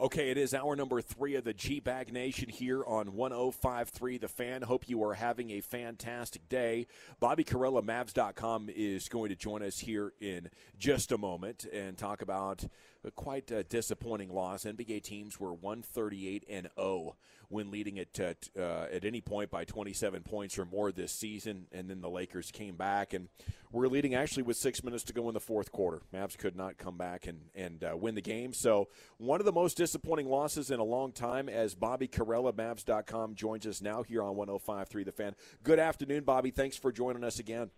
Okay, it is hour number three of the G Bag Nation here on 1053 The Fan. Hope you are having a fantastic day. Bobby Karalla, Mavs.com, is going to join us here in just a moment and talk about quite a disappointing loss. NBA teams were 138 and 0 when leading at uh, at any point by 27 points or more this season, and then the Lakers came back and were leading actually with six minutes to go in the fourth quarter. Mavs could not come back and and uh, win the game. So one of the most disappointing losses in a long time. As Bobby Karalla, Mavs.com, joins us now here on 105.3 The Fan. Good afternoon, Bobby. Thanks for joining us again.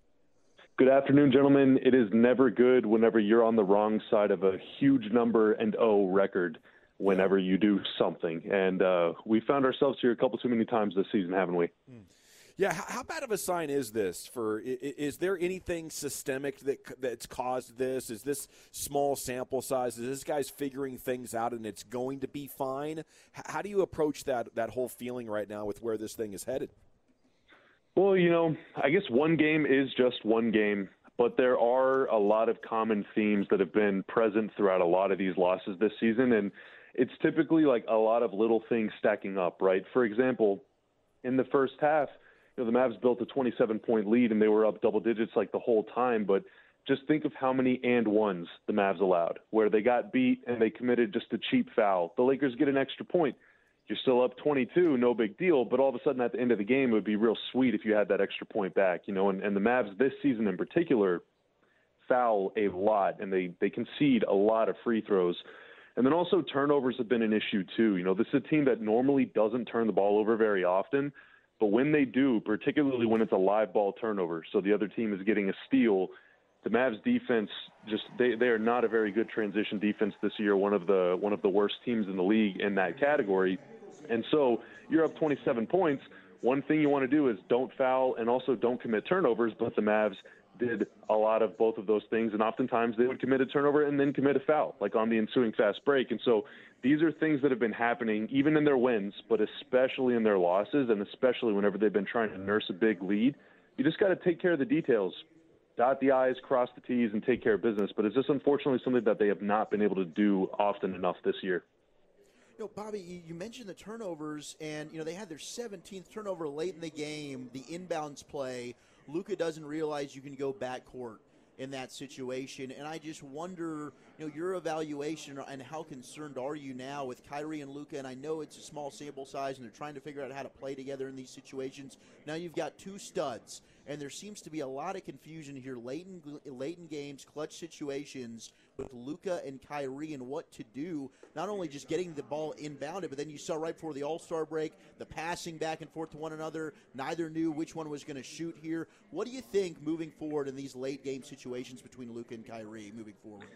Good afternoon, gentlemen. It is never good whenever you're on the wrong side of a huge number and O record whenever you do something. And uh, we found ourselves here a couple too many times this season, haven't we? Yeah, how bad of a sign is this? For is there anything systemic that that's caused this? Is this small sample size? Is this guy's figuring things out and it's going to be fine? How do you approach that that whole feeling right now with where this thing is headed? Well, you know, I guess one game is just one game, but there are a lot of common themes that have been present throughout a lot of these losses this season, and it's typically like a lot of little things stacking up, right? For example, in the first half, you know, the Mavs built a 27 point lead and they were up double digits like the whole time, but just think of how many and ones the Mavs allowed, where they got beat and they committed just a cheap foul. The Lakers get an extra point. You're still up 22, no big deal, but all of a sudden at the end of the game, it would be real sweet if you had that extra point back, you know. And, and the Mavs this season in particular foul a lot, and they they concede a lot of free throws. And then also turnovers have been an issue too. You know, this is a team that normally doesn't turn the ball over very often, but when they do, particularly when it's a live ball turnover, so the other team is getting a steal, the Mavs defense just they, they are not a very good transition defense this year, one of the one of the worst teams in the league in that category. And so you're up 27 points. One thing you want to do is don't foul and also don't commit turnovers, but the Mavs did a lot of both of those things, and oftentimes they would commit a turnover and then commit a foul, like on the ensuing fast break. And so these are things that have been happening even in their wins, but especially in their losses, and especially whenever they've been trying to nurse a big lead. You just got to take care of the details, dot the I's, cross the T's, and take care of business. But it's just unfortunately something that they have not been able to do often enough this year. You know, Bobby, you mentioned the turnovers, and you know they had their 17th turnover late in the game. The inbounds play Luka doesn't realize you can go backcourt in that situation. And I just wonder, you know, your evaluation and how concerned are you now with Kyrie and Luka? And I know it's a small sample size and they're trying to figure out how to play together in these situations. Now you've got two studs and there seems to be a lot of confusion here late in, late in games, clutch situations with Luka and Kyrie and what to do. Not only just getting the ball inbounded, but then you saw right before the All Star break the passing back and forth to one another. Neither knew which one was going to shoot here. What do you think moving forward in these late game situations between Luka and Kyrie moving forward?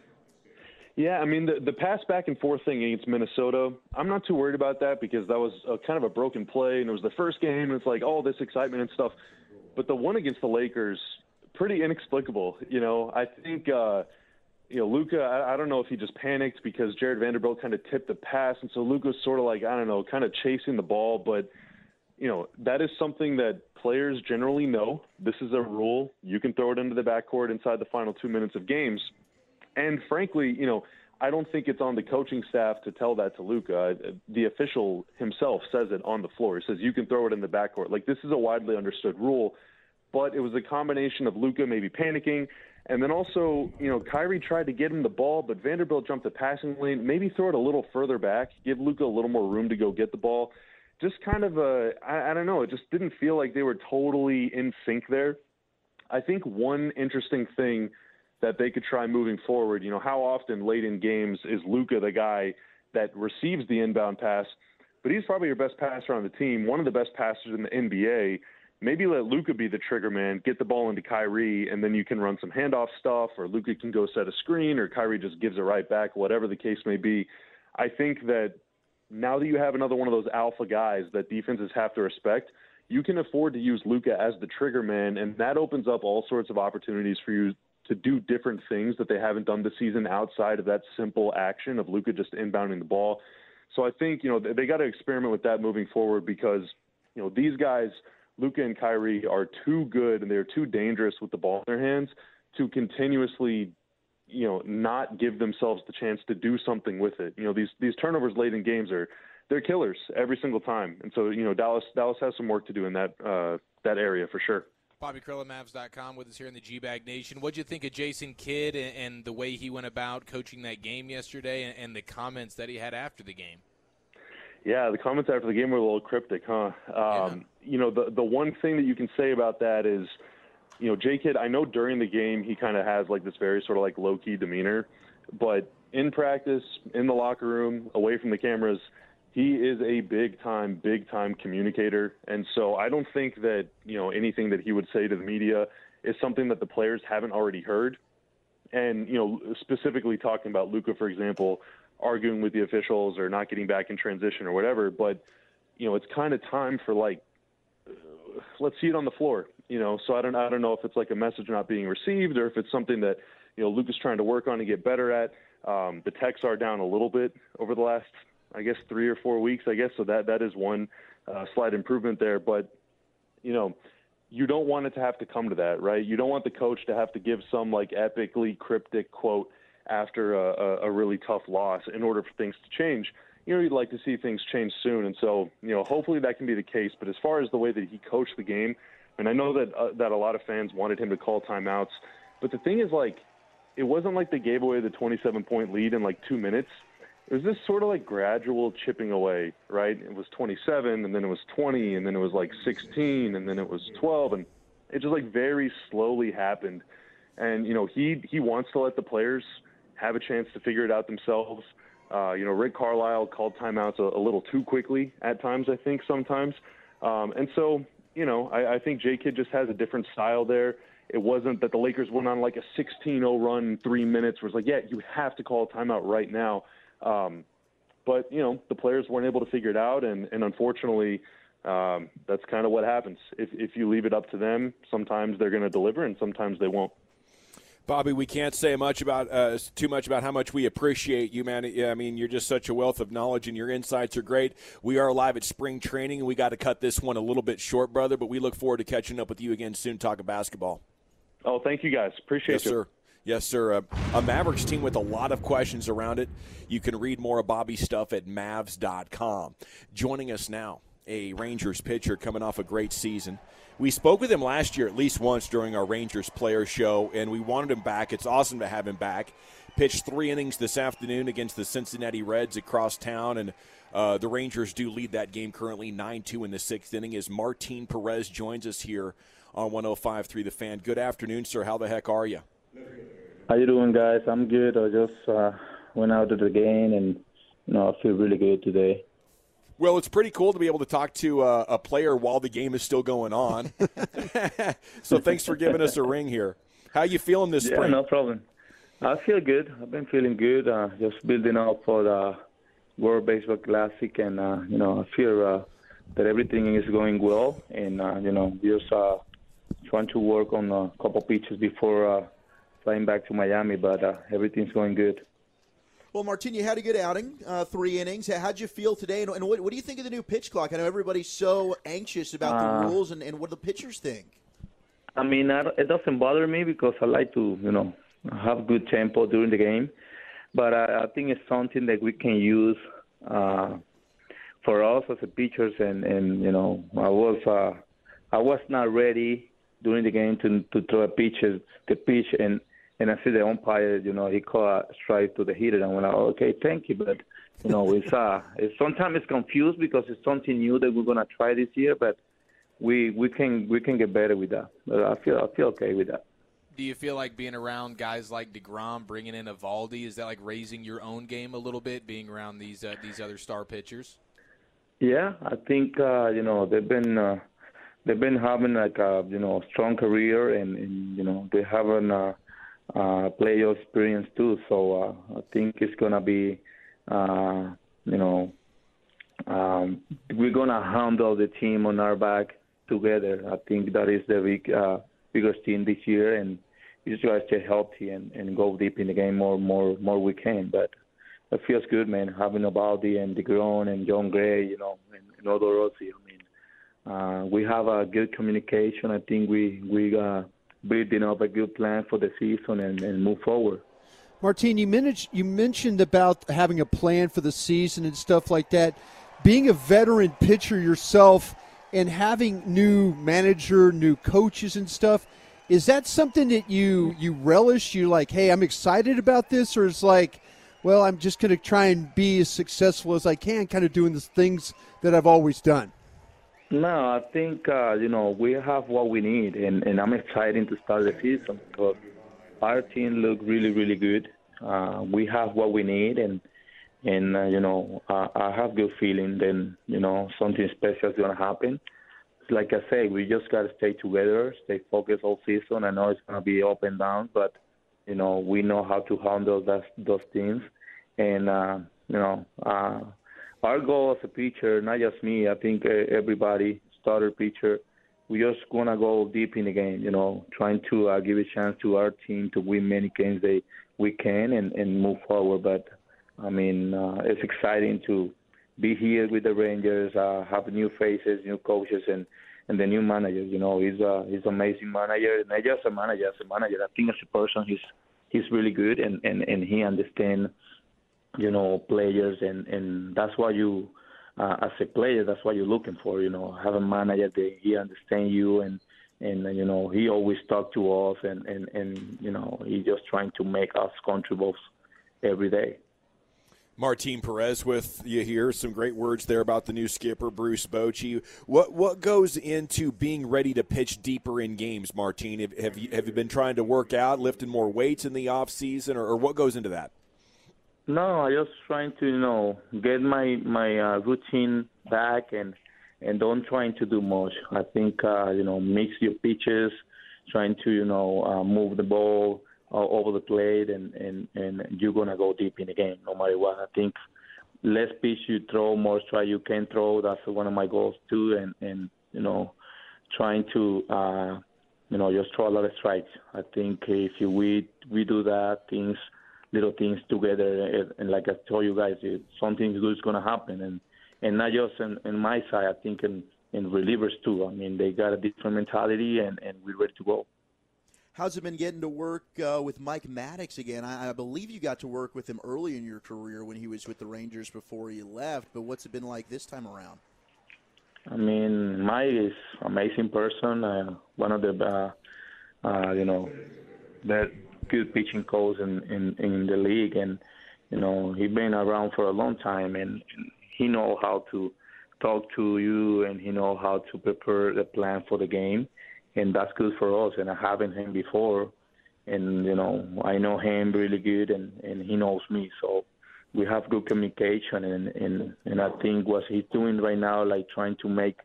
Yeah, I mean the the pass back and forth thing against Minnesota, I'm not too worried about that because that was a, kind of a broken play and it was the first game and it's like all this excitement and stuff. But the one against the Lakers, pretty inexplicable. You know, I think uh, you know Luka. I, I don't know if he just panicked because Jarred Vanderbilt kind of tipped the pass, and so Luka was sort of like I don't know, kind of chasing the ball. But you know that is something that players generally know. This is a rule. You can throw it into the backcourt inside the final two minutes of games. And frankly, you know. I don't think it's on the coaching staff to tell that to Luka. The official himself says it on the floor. He says you can throw it in the backcourt. Like this is a widely understood rule, but it was a combination of Luka maybe panicking, and then also you know Kyrie tried to get him the ball, but Vanderbilt jumped the passing lane. Maybe throw it a little further back, give Luka a little more room to go get the ball. Just kind of a I, I don't know. It just didn't feel like they were totally in sync there. I think one interesting thing that they could try moving forward, you know, how often late in games is Luka the guy that receives the inbound pass, but he's probably your best passer on the team, one of the best passers in the NBA. Maybe let Luka be the trigger man, get the ball into Kyrie, and then you can run some handoff stuff, or Luka can go set a screen, or Kyrie just gives it right back, whatever the case may be. I think that now that you have another one of those alpha guys that defenses have to respect, you can afford to use Luka as the trigger man, and that opens up all sorts of opportunities for you to do different things that they haven't done this season outside of that simple action of Luca just inbounding the ball. So I think you know they got to experiment with that moving forward because you know these guys, Luka and Kyrie, are too good and they're too dangerous with the ball in their hands to continuously you know not give themselves the chance to do something with it. You know these these turnovers late in games are they're killers every single time, and so you know Dallas Dallas has some work to do in that uh, that area for sure. Bobby Mavs.com with us here in the G Bag Nation. What'd you think of Jason Kidd and, and, the way he went about coaching that game yesterday and, and, the comments that he had after the game? Yeah, the comments after the game were a little cryptic, huh? Um, yeah. You know, the the one thing that you can say about that is, you know, J Kidd. I know during the game he kind of has like this very sort of like low key demeanor, but in practice, in the locker room, away from the cameras, he is a big time, big time communicator. And so I don't think that, you know, anything that he would say to the media is something that the players haven't already heard. And, you know, specifically talking about Luka, for example, arguing with the officials or not getting back in transition or whatever. But, you know, it's kind of time for like, let's see it on the floor, you know. So I don't, I don't know if it's like a message not being received or if it's something that, you know, Luke is trying to work on and get better at. Um, the techs are down a little bit over the last I guess three or four weeks. I guess so that that is one uh, slight improvement there. But you know, you don't want it to have to come to that, right? You don't want the coach to have to give some like epically cryptic quote after a, a, a really tough loss in order for things to change. You know, you'd like to see things change soon, and so you know, hopefully that can be the case. But as far as the way that he coached the game, and I know that uh, that a lot of fans wanted him to call timeouts, but the thing is, like, it wasn't like they gave away the 27 point lead in like two minutes it was this sort of like gradual chipping away, right? It was 27, and then it was 20, and then it was like 16, and then it was 12, and it just like very slowly happened. And you know, he he wants to let the players have a chance to figure it out themselves. Uh, you know, Rick Carlisle called timeouts a, a little too quickly at times. I think sometimes, um, and so you know, I, I think J Kidd just has a different style there. It wasn't that the Lakers went on like a 16-0 run in three minutes. Where it's like, yeah, you have to call a timeout right now. Um, but you know the players weren't able to figure it out, and, and unfortunately, um, that's kind of what happens. If if you leave it up to them, sometimes they're going to deliver, and sometimes they won't. Bobby, we can't say much about uh, too much about how much we appreciate you, man. I mean, you're just such a wealth of knowledge, and your insights are great. We are live at spring training, and we got to cut this one a little bit short, brother. But we look forward to catching up with you again soon, talking basketball. Oh, thank you, guys. Appreciate it. yes, you. sir. Yes, sir. A, a, Mavericks team with a lot of questions around it. You can read more of Bobby's stuff at Mavs.com. Joining us now, a Rangers pitcher coming off a great season. We spoke with him last year at least once during our Rangers player show, and we wanted him back. It's awesome to have him back. Pitched three innings this afternoon against the Cincinnati Reds across town, and uh, the Rangers do lead that game currently 9 2 in the sixth inning as Martin Perez joins us here on 105.3 The Fan. Good afternoon, sir. How the heck are you? How you doing, guys? I'm good. I just uh, went out to the game, and you know, I feel really good today. Well, it's pretty cool to be able to talk to uh, a player while the game is still going on. so thanks for giving us a ring here. How you feeling this yeah, spring? no problem. I feel good. I've been feeling good. Uh, just building up for the World Baseball Classic, and uh, you know, I feel uh, that everything is going well, and uh, you know, just uh, trying to work on a couple pitches before uh, flying back to Miami, but uh, everything's going good. Well, Martin, you had a good outing, uh, three innings. How'd you feel today? And, and what, what, do you think of the new pitch clock? I know everybody's so anxious about uh, the rules, and, and what do the pitchers think? I mean, I, it doesn't bother me because I like to, you know, have good tempo during the game. But I, I think it's something that we can use uh, for us as a pitchers. And, and you know, I was uh, I was not ready during the game to to throw a pitch, the pitch, and and I see the umpire, you know, he called a strike to the hitter, and we're like, okay, thank you, but you know, it's uh, it's sometimes it's confused because it's something new that we're gonna try this year, but we we can we can get better with that. But I feel I feel okay with that. Do you feel like being around guys like Degrom, bringing in Eovaldi, is that like raising your own game a little bit, being around these uh, these other star pitchers? Yeah, I think uh, you know they've been uh, they've been having like a you know strong career, and, and you know they haven't. uh, uh, playoff experience too. So uh, I think it's gonna be uh, you know um, we're gonna handle the team on our back together. I think that is the big uh, biggest team this year, and we just gotta stay healthy and, and go deep in the game more more more we can. But it feels good, man, having Eovaldi and DeGrom and Jon Gray, you know, and, and Rossi. I mean, uh, we have a good communication. I think we we uh, building up a good plan for the season and, and move forward. Martin, you mentioned you mentioned about having a plan for the season and stuff like that. Being a veteran pitcher yourself and having new manager, new coaches and stuff, is that something that you you relish? You like, hey, I'm excited about this, or it's like, well, I'm just going to try and be as successful as I can, kind of doing the things that I've always done. No, I think uh, you know we have what we need, and, and I'm excited to start the season because our team look really, really good. Uh, we have what we need, and and uh, you know I, I have good feeling. Then you know something special is gonna happen. Like I say, we just gotta stay together, stay focused all season. I know it's gonna be up and down, but you know we know how to handle that, those things, and uh, you know uh, our goal as a pitcher, not just me, I think uh, everybody, starter pitcher we just to go deep in the game, you know, trying to uh, give a chance to our team to win many games they we can and, and move forward. But I mean, uh, it's exciting to be here with the Rangers, uh, have new faces, new coaches, and and the new manager. You know, he's a he's an amazing manager, not just a manager, as a manager. I think as a person, he's he's really good, and and and he understands, you know, players, and and that's why you uh, as a player, that's what you're looking for. You know, have a manager that he understands you and and you know he always talk to us and and and you know he's just trying to make us contribute every day. Martin Perez with you here. Some great words there about the new skipper, Bruce Bochy. What what goes into being ready to pitch deeper in games, Martin? Have, have you have you been trying to work out, lifting more weights in the off season, or, or what goes into that? No, I just trying to you know get my my uh, routine back and and don't trying to do much. I think uh, you know mix your pitches, trying to you know uh, move the ball uh, over the plate, and and and you're gonna go deep in the game no matter what. I think less pitch you throw, more strike you can throw. That's one of my goals too, and and you know trying to uh, you know just throw a lot of strikes. I think if you, we we do that, things little things together. And like I told you guys, something good is going to happen. And and not just in, in my side, I think in, in relievers too. I mean, they got a different mentality, and, and we're ready to go. How's it been getting to work uh, with Mike Maddux again? I, I, believe you got to work with him early in your career when he was with the Rangers before he left. But what's it been like this time around? I mean, Mike is amazing person. Uh, one of the, uh, uh, you know, that good pitching coach in, in in the league, and you know he's been around for a long time, and, he know how to talk to you, and he know how to prepare the plan for the game, and that's good for us. And I having him before, and you know I know him really good, and and he knows me, so we have good communication, and and and I think what he's doing right now, like trying to make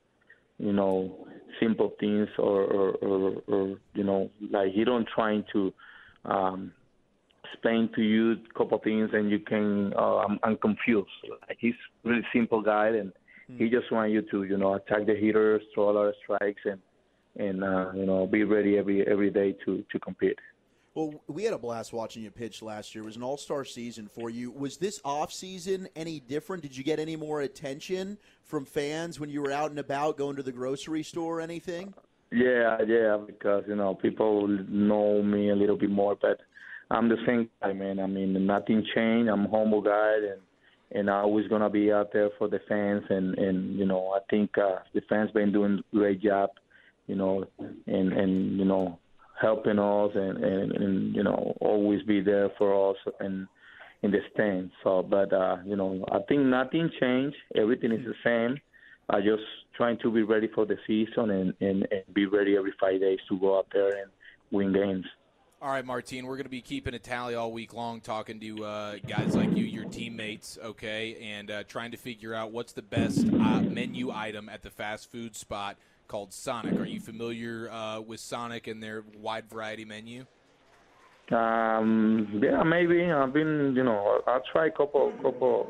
you know simple things or or, or, or you know like he don't trying to um, explain to you a couple of things and you can uh, I'm, I'm confused. Like he's really simple guy and mm. he just wants you to you know attack the hitters, throw a lot of strikes and and uh, you know be ready every every day to to compete. Well, we had a blast watching you pitch last year. It was an all-star season for you. Was this off-season any different? Did you get any more attention from fans when you were out and about, going to the grocery store or anything? Yeah, yeah, because you know people know me a little bit more, but I'm the same guy, man. I mean, nothing changed. I'm a humble guy, and and I always gonna be out there for the fans, and and you know I think uh, the fans been doing a great job, you know, and and you know helping us and and, and you know always be there for us and in the stand. So, but uh, you know I think nothing changed. Everything is the same I just trying to be ready for the season and, and, and be ready every five days to go out there and win games. All right, Martine, we're going to be keeping a tally all week long, talking to uh, guys like you, your teammates, okay, and uh, trying to figure out what's the best uh, menu item at the fast food spot called Sonic. Are you familiar uh, with Sonic and their wide variety menu? Um, yeah, maybe. I've been, you know, I'll try a couple, couple,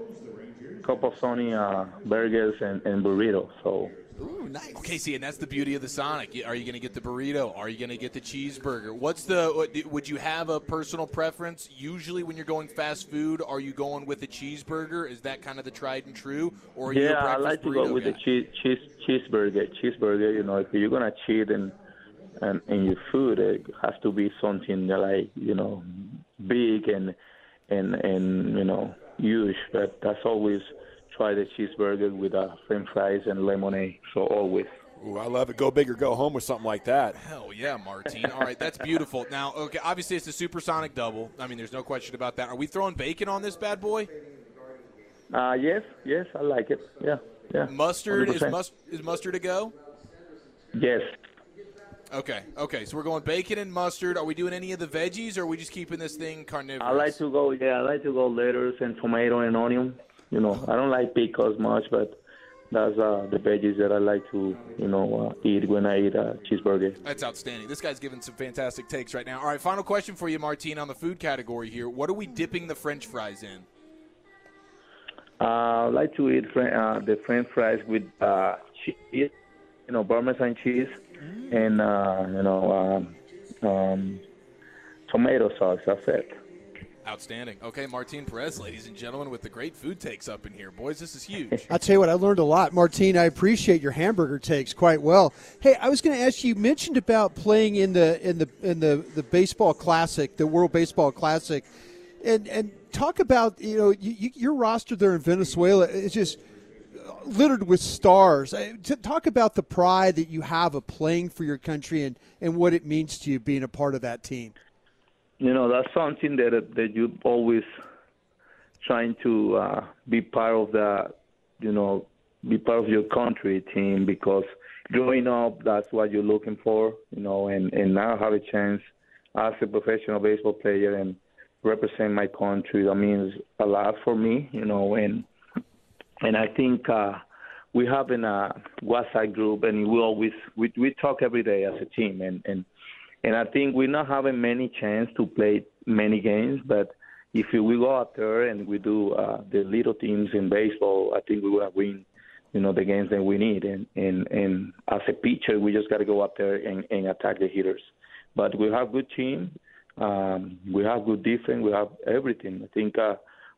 couple Sony uh, burgers and, and burritos. So Ooh, nice. Okay, see, and that's the beauty of the Sonic. Are you going to get the burrito? Are you going to get the cheeseburger? What's the? Would you have a personal preference? Usually, when you're going fast food, are you going with a cheeseburger? Is that kind of the tried and true, or are you yeah, I like to go with guy? the cheese, cheese, cheeseburger. Cheeseburger, you know, if you're gonna cheat and and in your food, it has to be something that like you know, big and and and you know, huge. But that's always try the cheeseburger with uh, French fries and lemonade. So always. Ooh, I love it. Go big or go home with something like that. Hell yeah, Martine. All right, that's beautiful. Now, okay, obviously it's a supersonic double. I mean, there's no question about that. Are we throwing bacon on this bad boy? Uh, yes, yes, I like it. Yeah, yeah. Mustard is 100%. must is mustard a go? Yes. Okay, okay. So we're going bacon and mustard. Are we doing any of the veggies, or are we just keeping this thing carnivorous? I like to go. Yeah, I like to go lettuce and tomato and onion. You know, I don't like pickles much, but that's uh, the veggies that I like to, you know, uh, eat when I eat a cheeseburger. That's outstanding. This guy's giving some fantastic takes right now. All right, final question for you, Martine, on the food category here. What are we dipping the French fries in? Uh, I like to eat fr- uh, the French fries with uh, cheese, you know, Parmesan cheese, and uh, you know, um, um, tomato sauce. That's it. Outstanding. Okay, Martine Perez, ladies and gentlemen, with the great food takes up in here. Boys, this is huge. I'll tell you what, I learned a lot. Martine, I appreciate your hamburger takes quite well. Hey, I was going to ask you, you mentioned about playing in the in the in the, the baseball classic, the World Baseball Classic. And and talk about, you know, you, you, your roster there in Venezuela is just littered with stars. Uh, talk about the pride that you have of playing for your country and, and what it means to you being a part of that team. you know that's something that that you always trying to uh, be part of the you know be part of your country team because growing up that's what you're looking for you know and and now have a chance as a professional baseball player and represent my country that means a lot for me you know and and I think uh we have in a WhatsApp group and we always we we talk every day as a team and and and I think we're not having many chance to play many games, but if we go out there and we do uh, the little teams in baseball, I think we will win, you know, the games that we need. And and and as a pitcher, we just got to go out there and, and attack the hitters. But we have good team, um, we have good defense, we have everything. I think uh,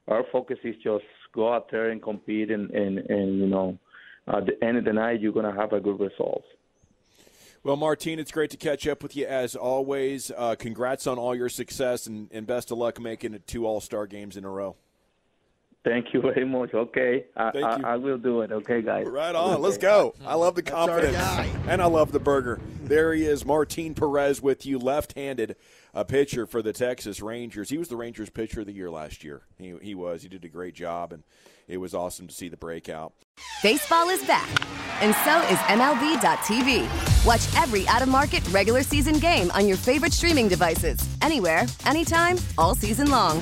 our focus is just go out there and compete, and and and you know, at the end of the night, you're gonna have a good result. Well, Martine, it's great to catch up with you as always. Uh, congrats on all your success and, and best of luck making it two All Star games in a row. Thank you very much. Okay, I, Thank I, you. I will do it. Okay, guys. Right on. Let's go. Mm-hmm. I love the That's our confidence. guy. And I love the burger. There he is, Martin Perez with you, left handed a uh, pitcher for the Texas Rangers. He was the Rangers pitcher of the year last year. He, he was. He did a great job, and it was awesome to see the breakout. Baseball is back, and so is MLB.tv. Watch every out of market regular season game on your favorite streaming devices, anywhere, anytime, all season long.